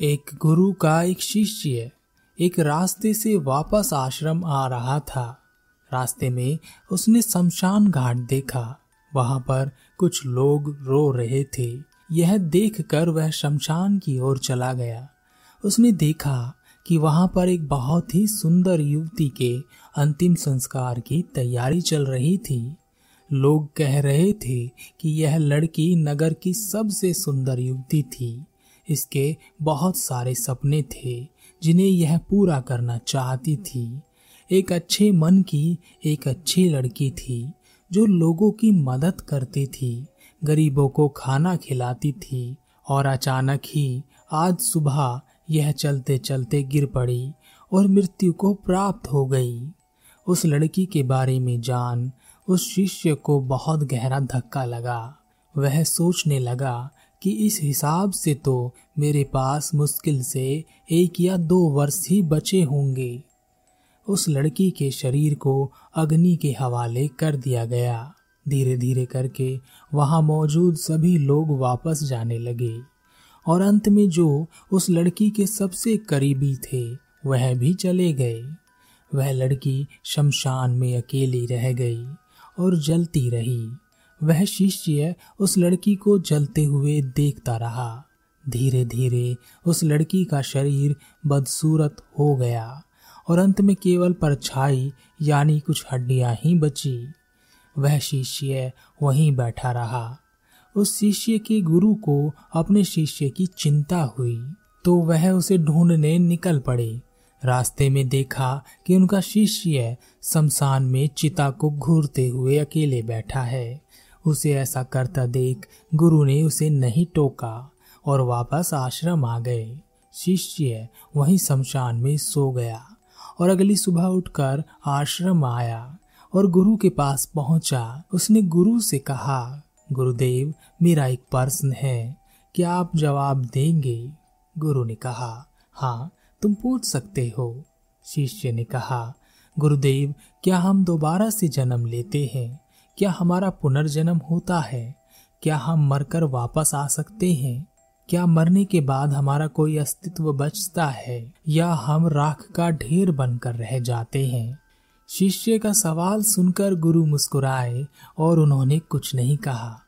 एक गुरु का एक शिष्य एक रास्ते से वापस आश्रम आ रहा था। रास्ते में उसने शमशान घाट देखा। वहाँ पर कुछ लोग रो रहे थे। यह देखकर वह शमशान की ओर चला गया। उसने देखा कि वहाँ पर एक बहुत ही सुंदर युवती के अंतिम संस्कार की तैयारी चल रही थी। लोग कह रहे थे कि यह लड़की नगर की सबसे सुंदर युवती थी। इसके बहुत सारे सपने थे, जिन्हें यह पूरा करना चाहती थी। एक अच्छे मन की एक अच्छी लड़की थी, जो लोगों की मदद करती थी, गरीबों को खाना खिलाती थी, और अचानक ही आज सुबह यह चलते चलते गिर पड़ी और मृत्यु को प्राप्त हो गई। उस लड़की के बारे में जान उस शिष्य को बहुत गहरा धक्का लगा। वह सोचने लगा कि इस हिसाब से तो मेरे पास मुश्किल से एक या दो वर्ष ही बचे होंगे। उस लड़की के शरीर को अग्नि के हवाले कर दिया गया। धीरे धीरे करके वहाँ मौजूद सभी लोग वापस जाने लगे और अंत में जो उस लड़की के सबसे करीबी थे, वह भी चले गए। वह लड़की शमशान में अकेली रह गई और जलती रही। वह शिष्य उस लड़की को जलते हुए देखता रहा। धीरे धीरे उस लड़की का शरीर बदसूरत हो गया और अंत में केवल परछाई यानी कुछ हड्डियाँ ही बची। वह शिष्य वहीं बैठा रहा। उस शिष्य के गुरु को अपने शिष्य की चिंता हुई तो वह उसे ढूँढने निकल पड़े। रास्ते में देखा कि उनका शिष्य शमशान में चिता को घूरते हुए अकेले बैठा है। उसे ऐसा करता देख गुरु ने उसे नहीं टोका और वापस आश्रम आ गए। शिष्य वहीं शमशान में सो गया और अगली सुबह उठकर आश्रम आया और गुरु के पास पहुँचा। उसने गुरु से कहा, गुरुदेव, मेरा एक प्रश्न है, क्या आप जवाब देंगे? गुरु ने कहा हाँ तुम पूछ सकते हो। शिष्य ने कहा, गुरुदेव, क्या हम दोबारा से जन्म लेते हैं? क्या हमारा पुनर्जन्म होता है? क्या हम मरकर वापस आ सकते हैं? क्या मरने के बाद हमारा कोई अस्तित्व बचता है? या हम राख का ढेर बनकर रह जाते हैं? शिष्य का सवाल सुनकर गुरु मुस्कुराए और उन्होंने कुछ नहीं कहा।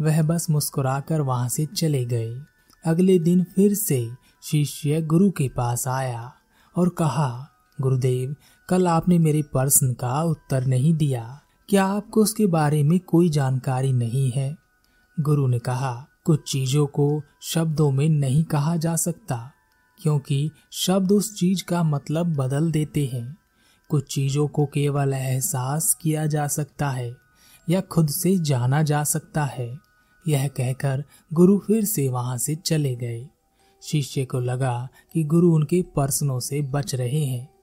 वह बस मुस्कुराकर वहाँ से चले गए। अगले दिन फिर से शिष्य गुरु के पास आया और कहा, गुरुदेव, कल आपने मेरे प्रश्न का उत्तर नहीं दिया। क्या आपको उसके बारे में कोई जानकारी नहीं है? गुरु ने कहा, कुछ चीज़ों को शब्दों में नहीं कहा जा सकता, क्योंकि शब्द उस चीज़ का मतलब बदल देते हैं। कुछ चीज़ों को केवल एहसास किया जा सकता है, या खुद से जाना जा सकता है। यह कहकर गुरु फिर से वहाँ से चले गए। शिष्य को लगा कि गुरु उनके प्रश्नों से बच रहे हैं।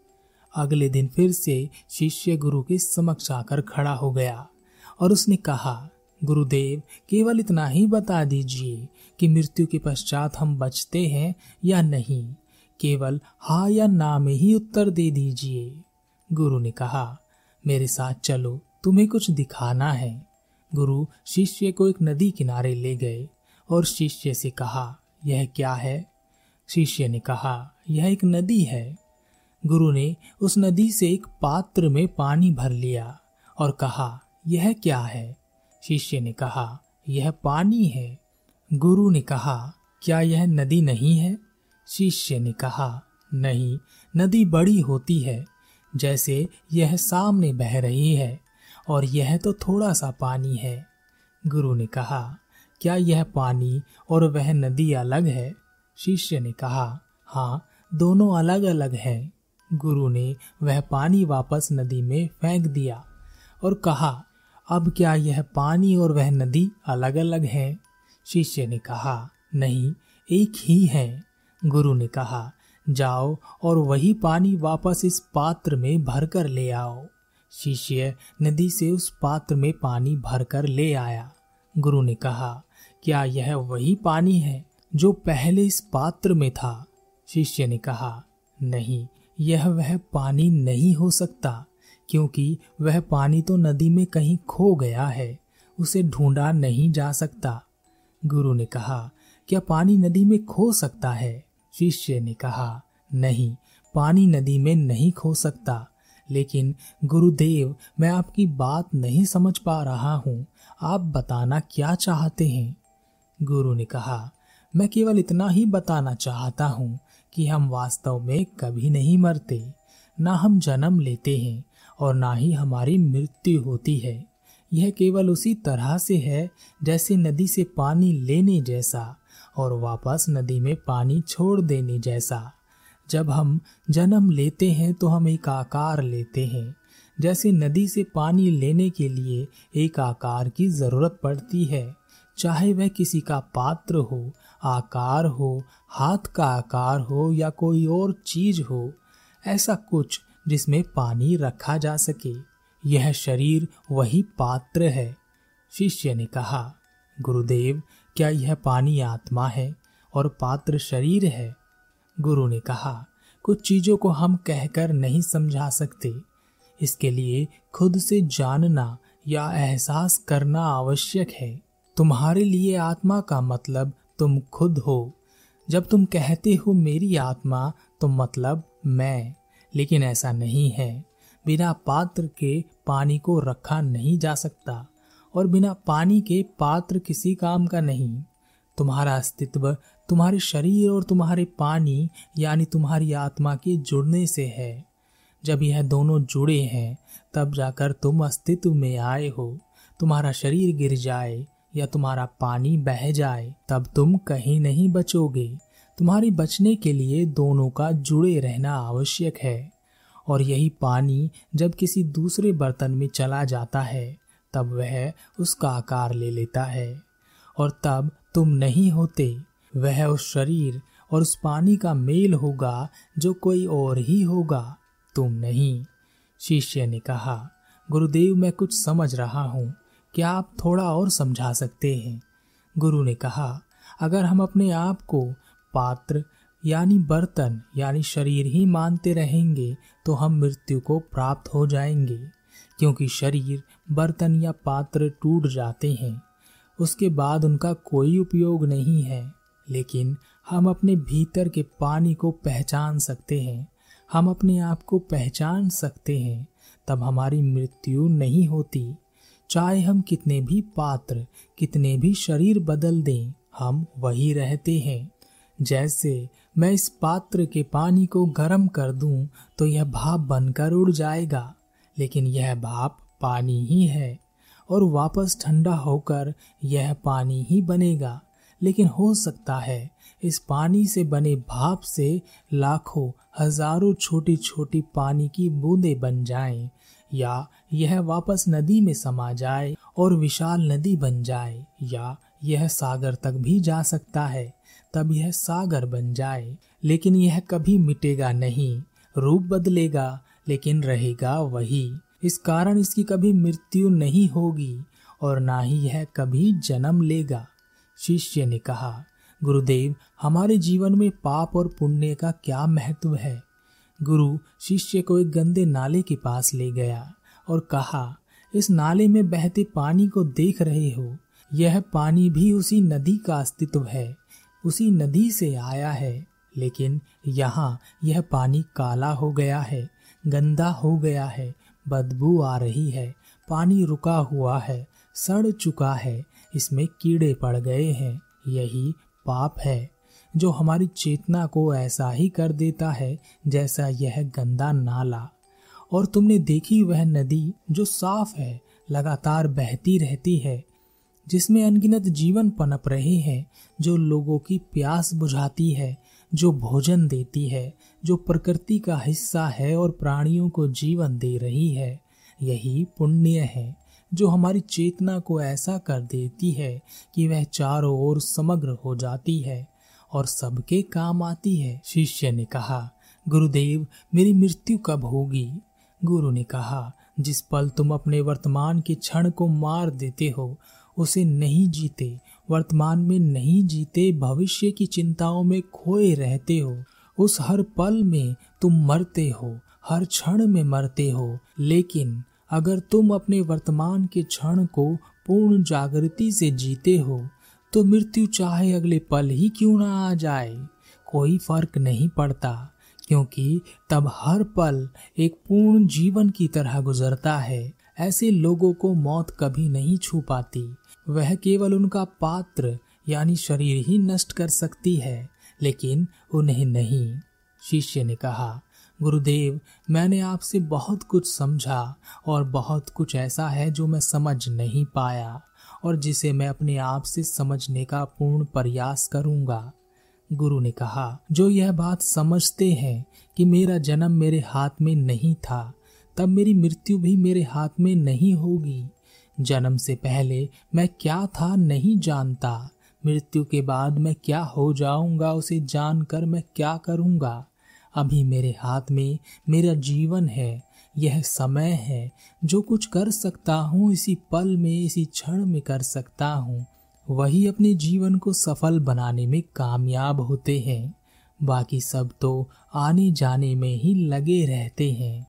अगले दिन फिर से शिष्य गुरु के समक्ष आकर खड़ा हो गया। और उसने कहा, गुरुदेव, केवल इतना ही बता दीजिए कि मृत्यु के पश्चात हम बचते हैं या नहीं। केवल हा या ना में ही उत्तर दे दीजिए। गुरु ने कहा, मेरे साथ चलो, तुम्हें कुछ दिखाना है। गुरु शिष्य को एक नदी किनारे ले गए और शिष्य से कहा, यह क्या है? शिष्य ने कहा, यह एक नदी है। गुरु ने उस नदी से एक पात्र में पानी भर लिया और कहा, यह क्या है? शिष्य ने कहा, यह पानी है। गुरु ने कहा, क्या यह नदी नहीं है? शिष्य ने कहा, नहीं, नदी बड़ी होती है, जैसे यह सामने बह रही है, और यह तो थोड़ा सा पानी है। गुरु ने कहा, क्या यह पानी और वह नदी अलग है? शिष्य ने कहा हाँ दोनों अलग अलग हैं। गुरु ने वह पानी वापस नदी में फेंक दिया और कहा, अब क्या यह पानी और वह नदी अलग अलग है? शिष्य ने कहा, नहीं, एक ही है। गुरु ने कहा, जाओ और वही पानी वापस इस पात्र में भरकर ले आओ। शिष्य नदी से उस पात्र में पानी भरकर ले आया। गुरु ने कहा, क्या यह वही पानी है जो पहले इस पात्र में था? शिष्य ने कहा, नहीं यह वह पानी नहीं हो सकता, क्योंकि वह पानी तो नदी में कहीं खो गया है, उसे ढूंढा नहीं जा सकता। गुरु ने कहा, क्या पानी नदी में खो सकता है? शिष्य ने कहा, नहीं, पानी नदी में नहीं खो सकता। लेकिन गुरुदेव, मैं आपकी बात नहीं समझ पा रहा हूँ। आप बताना क्या चाहते हैं? गुरु ने कहा, मैं केवल इतना ही बताना चाहता हूँ कि हम वास्तव में कभी नहीं मरते, ना हम जन्म लेते हैं और ना ही हमारी मृत्यु होती है। यह केवल उसी तरह से है जैसे नदी से पानी लेने जैसा और वापस नदी में पानी छोड़ देने जैसा। जब हम जन्म लेते हैं तो हम एक आकार लेते हैं। जैसे नदी से पानी लेने के लिए एक आकार की ज़रूरत पड़ती है, चाहे वह किसी का पात्र हो आकार हो, हाथ का आकार हो या कोई और चीज़ हो, ऐसा कुछ जिसमें पानी रखा जा सके। यह शरीर वही पात्र है, शिष्य ने कहा। गुरुदेव, क्या यह पानी आत्मा है और पात्र शरीर है? गुरु ने कहा, कुछ चीज़ों को हम कहकर नहीं समझा सकते। इसके लिए खुद से जानना या एहसास करना आवश्यक है। तुम्हारे लिए आत्मा का मतलब तुम खुद हो। जब तुम कहते हो मेरी आत्मा तो मतलब मैं। लेकिन ऐसा नहीं है। बिना पात्र के पानी को रखा नहीं जा सकता, और बिना पानी के पात्र किसी काम का नहीं। तुम्हारा अस्तित्व तुम्हारे शरीर और तुम्हारे पानी, यानी तुम्हारी आत्मा के जुड़ने से है। जब यह दोनों जुड़े हैं, तब जाकर तुम अस्तित्व में आए हो। तुम्हारा शरीर गिर जाए या तुम्हारा पानी बह जाए, तब तुम कहीं नहीं बचोगे। तुम्हारी बचने के लिए दोनों का जुड़े रहना आवश्यक है। और यही पानी जब किसी दूसरे बर्तन में चला जाता है, तब वह उसका आकार ले लेता है। और तब तुम नहीं होते। वह उस शरीर और उस पानी का मेल होगा जो कोई और ही होगा। तुम नहीं। शिष्य ने कहा, गुरुदेव, मैं कुछ समझ रहा हूँ। क्या आप थोड़ा और समझा सकते हैं? गुरु ने कहा, अगर हम अपने आप को पात्र, यानी बर्तन, यानी शरीर ही मानते रहेंगे तो हम मृत्यु को प्राप्त हो जाएँगे, क्योंकि शरीर, बर्तन या पात्र टूट जाते हैं। उसके बाद उनका कोई उपयोग नहीं है, लेकिन हम अपने भीतर के पानी को पहचान सकते हैं। हम अपने आप को पहचान सकते हैं, तब हमारी मृत्यु नहीं होती। चाहे हम कितने भी पात्र, कितने भी शरीर बदल दें, हम वही रहते हैं। जैसे मैं इस पात्र के पानी को गर्म कर दूँ तो यह भाप बनकर उड़ जाएगा, लेकिन यह भाप पानी ही है, और वापस ठंडा होकर यह पानी ही बनेगा। लेकिन हो सकता है इस पानी से बने भाप से लाखों, हज़ारों छोटी छोटी पानी की बूंदें बन जाएँ या यह वापस नदी में समा जाए और विशाल नदी बन जाए, या यह सागर तक भी जा सकता है, तब यह सागर बन जाए। लेकिन यह कभी मिटेगा नहीं, रूप बदलेगा, लेकिन रहेगा वही। इस कारण इसकी कभी मृत्यु नहीं होगी, और ना ही यह कभी जन्म लेगा। शिष्य ने कहा, गुरुदेव, हमारे जीवन में पाप और पुण्य का क्या महत्व है? गुरु शिष्य को एक गंदे नाले के पास ले गया और कहा, इस नाले में बहते पानी को देख रहे हो, यह पानी भी उसी नदी का अस्तित्व है, उसी नदी से आया है, लेकिन यहाँ यह पानी काला हो गया है, गंदा हो गया है, बदबू आ रही है, पानी रुका हुआ है, सड़ चुका है, इसमें कीड़े पड़ गए हैं, यही पाप है। जो हमारी चेतना को ऐसा ही कर देता है जैसा यह गंदा नाला। और तुमने देखी वह नदी जो साफ़ है, लगातार बहती रहती है, जिसमें अनगिनत जीवन पनप रहे हैं, जो लोगों की प्यास बुझाती है, जो भोजन देती है, जो प्रकृति का हिस्सा है और प्राणियों को जीवन दे रही है। यही पुण्य है, जो हमारी चेतना को ऐसा कर देती है कि वह चारों ओर समग्र हो जाती है। और सबके काम आती है। शिष्य ने कहा, गुरुदेव, मेरी मृत्यु कब होगी? गुरु ने कहा, जिस पल तुम अपने वर्तमान के क्षण को मार देते हो, उसे नहीं जीते, वर्तमान में नहीं जीते, भविष्य की चिंताओं में खोए रहते हो। उस हर पल में तुम मरते हो, हर क्षण में मरते हो, लेकिन अगर तुम अपने वर्तमान के क्षण को पूर्ण जागृति से जीते हो तो मृत्यु चाहे अगले पल ही क्यों ना आ जाए। कोई फ़र्क नहीं पड़ता, क्योंकि तब हर पल एक पूर्ण जीवन की तरह गुजरता है। ऐसे लोगों को मौत कभी नहीं छू पाती। वह केवल उनका पात्र, यानी शरीर ही नष्ट कर सकती है, लेकिन उन्हें नहीं। शिष्य ने कहा, गुरुदेव, मैंने आपसे बहुत कुछ समझा, और बहुत कुछ ऐसा है जो मैं समझ नहीं पाया। और जिसे मैं अपने आप से समझने का पूर्ण प्रयास करूँगा। गुरु ने कहा, जो यह बात समझते हैं कि मेरा जन्म मेरे हाथ में नहीं था, तब मेरी मृत्यु भी मेरे हाथ में नहीं होगी। जन्म से पहले मैं क्या था नहीं जानता। मृत्यु के बाद मैं क्या हो जाऊँगा उसे जानकर मैं क्या करूँगा? अभी मेरे हाथ में मेरा जीवन है यह समय है, जो कुछ कर सकता हूँ, इसी पल में, इसी क्षण में कर सकता हूँ। वही अपने जीवन को सफल बनाने में कामयाब होते हैं। बाकी सब तो आने जाने में ही लगे रहते हैं।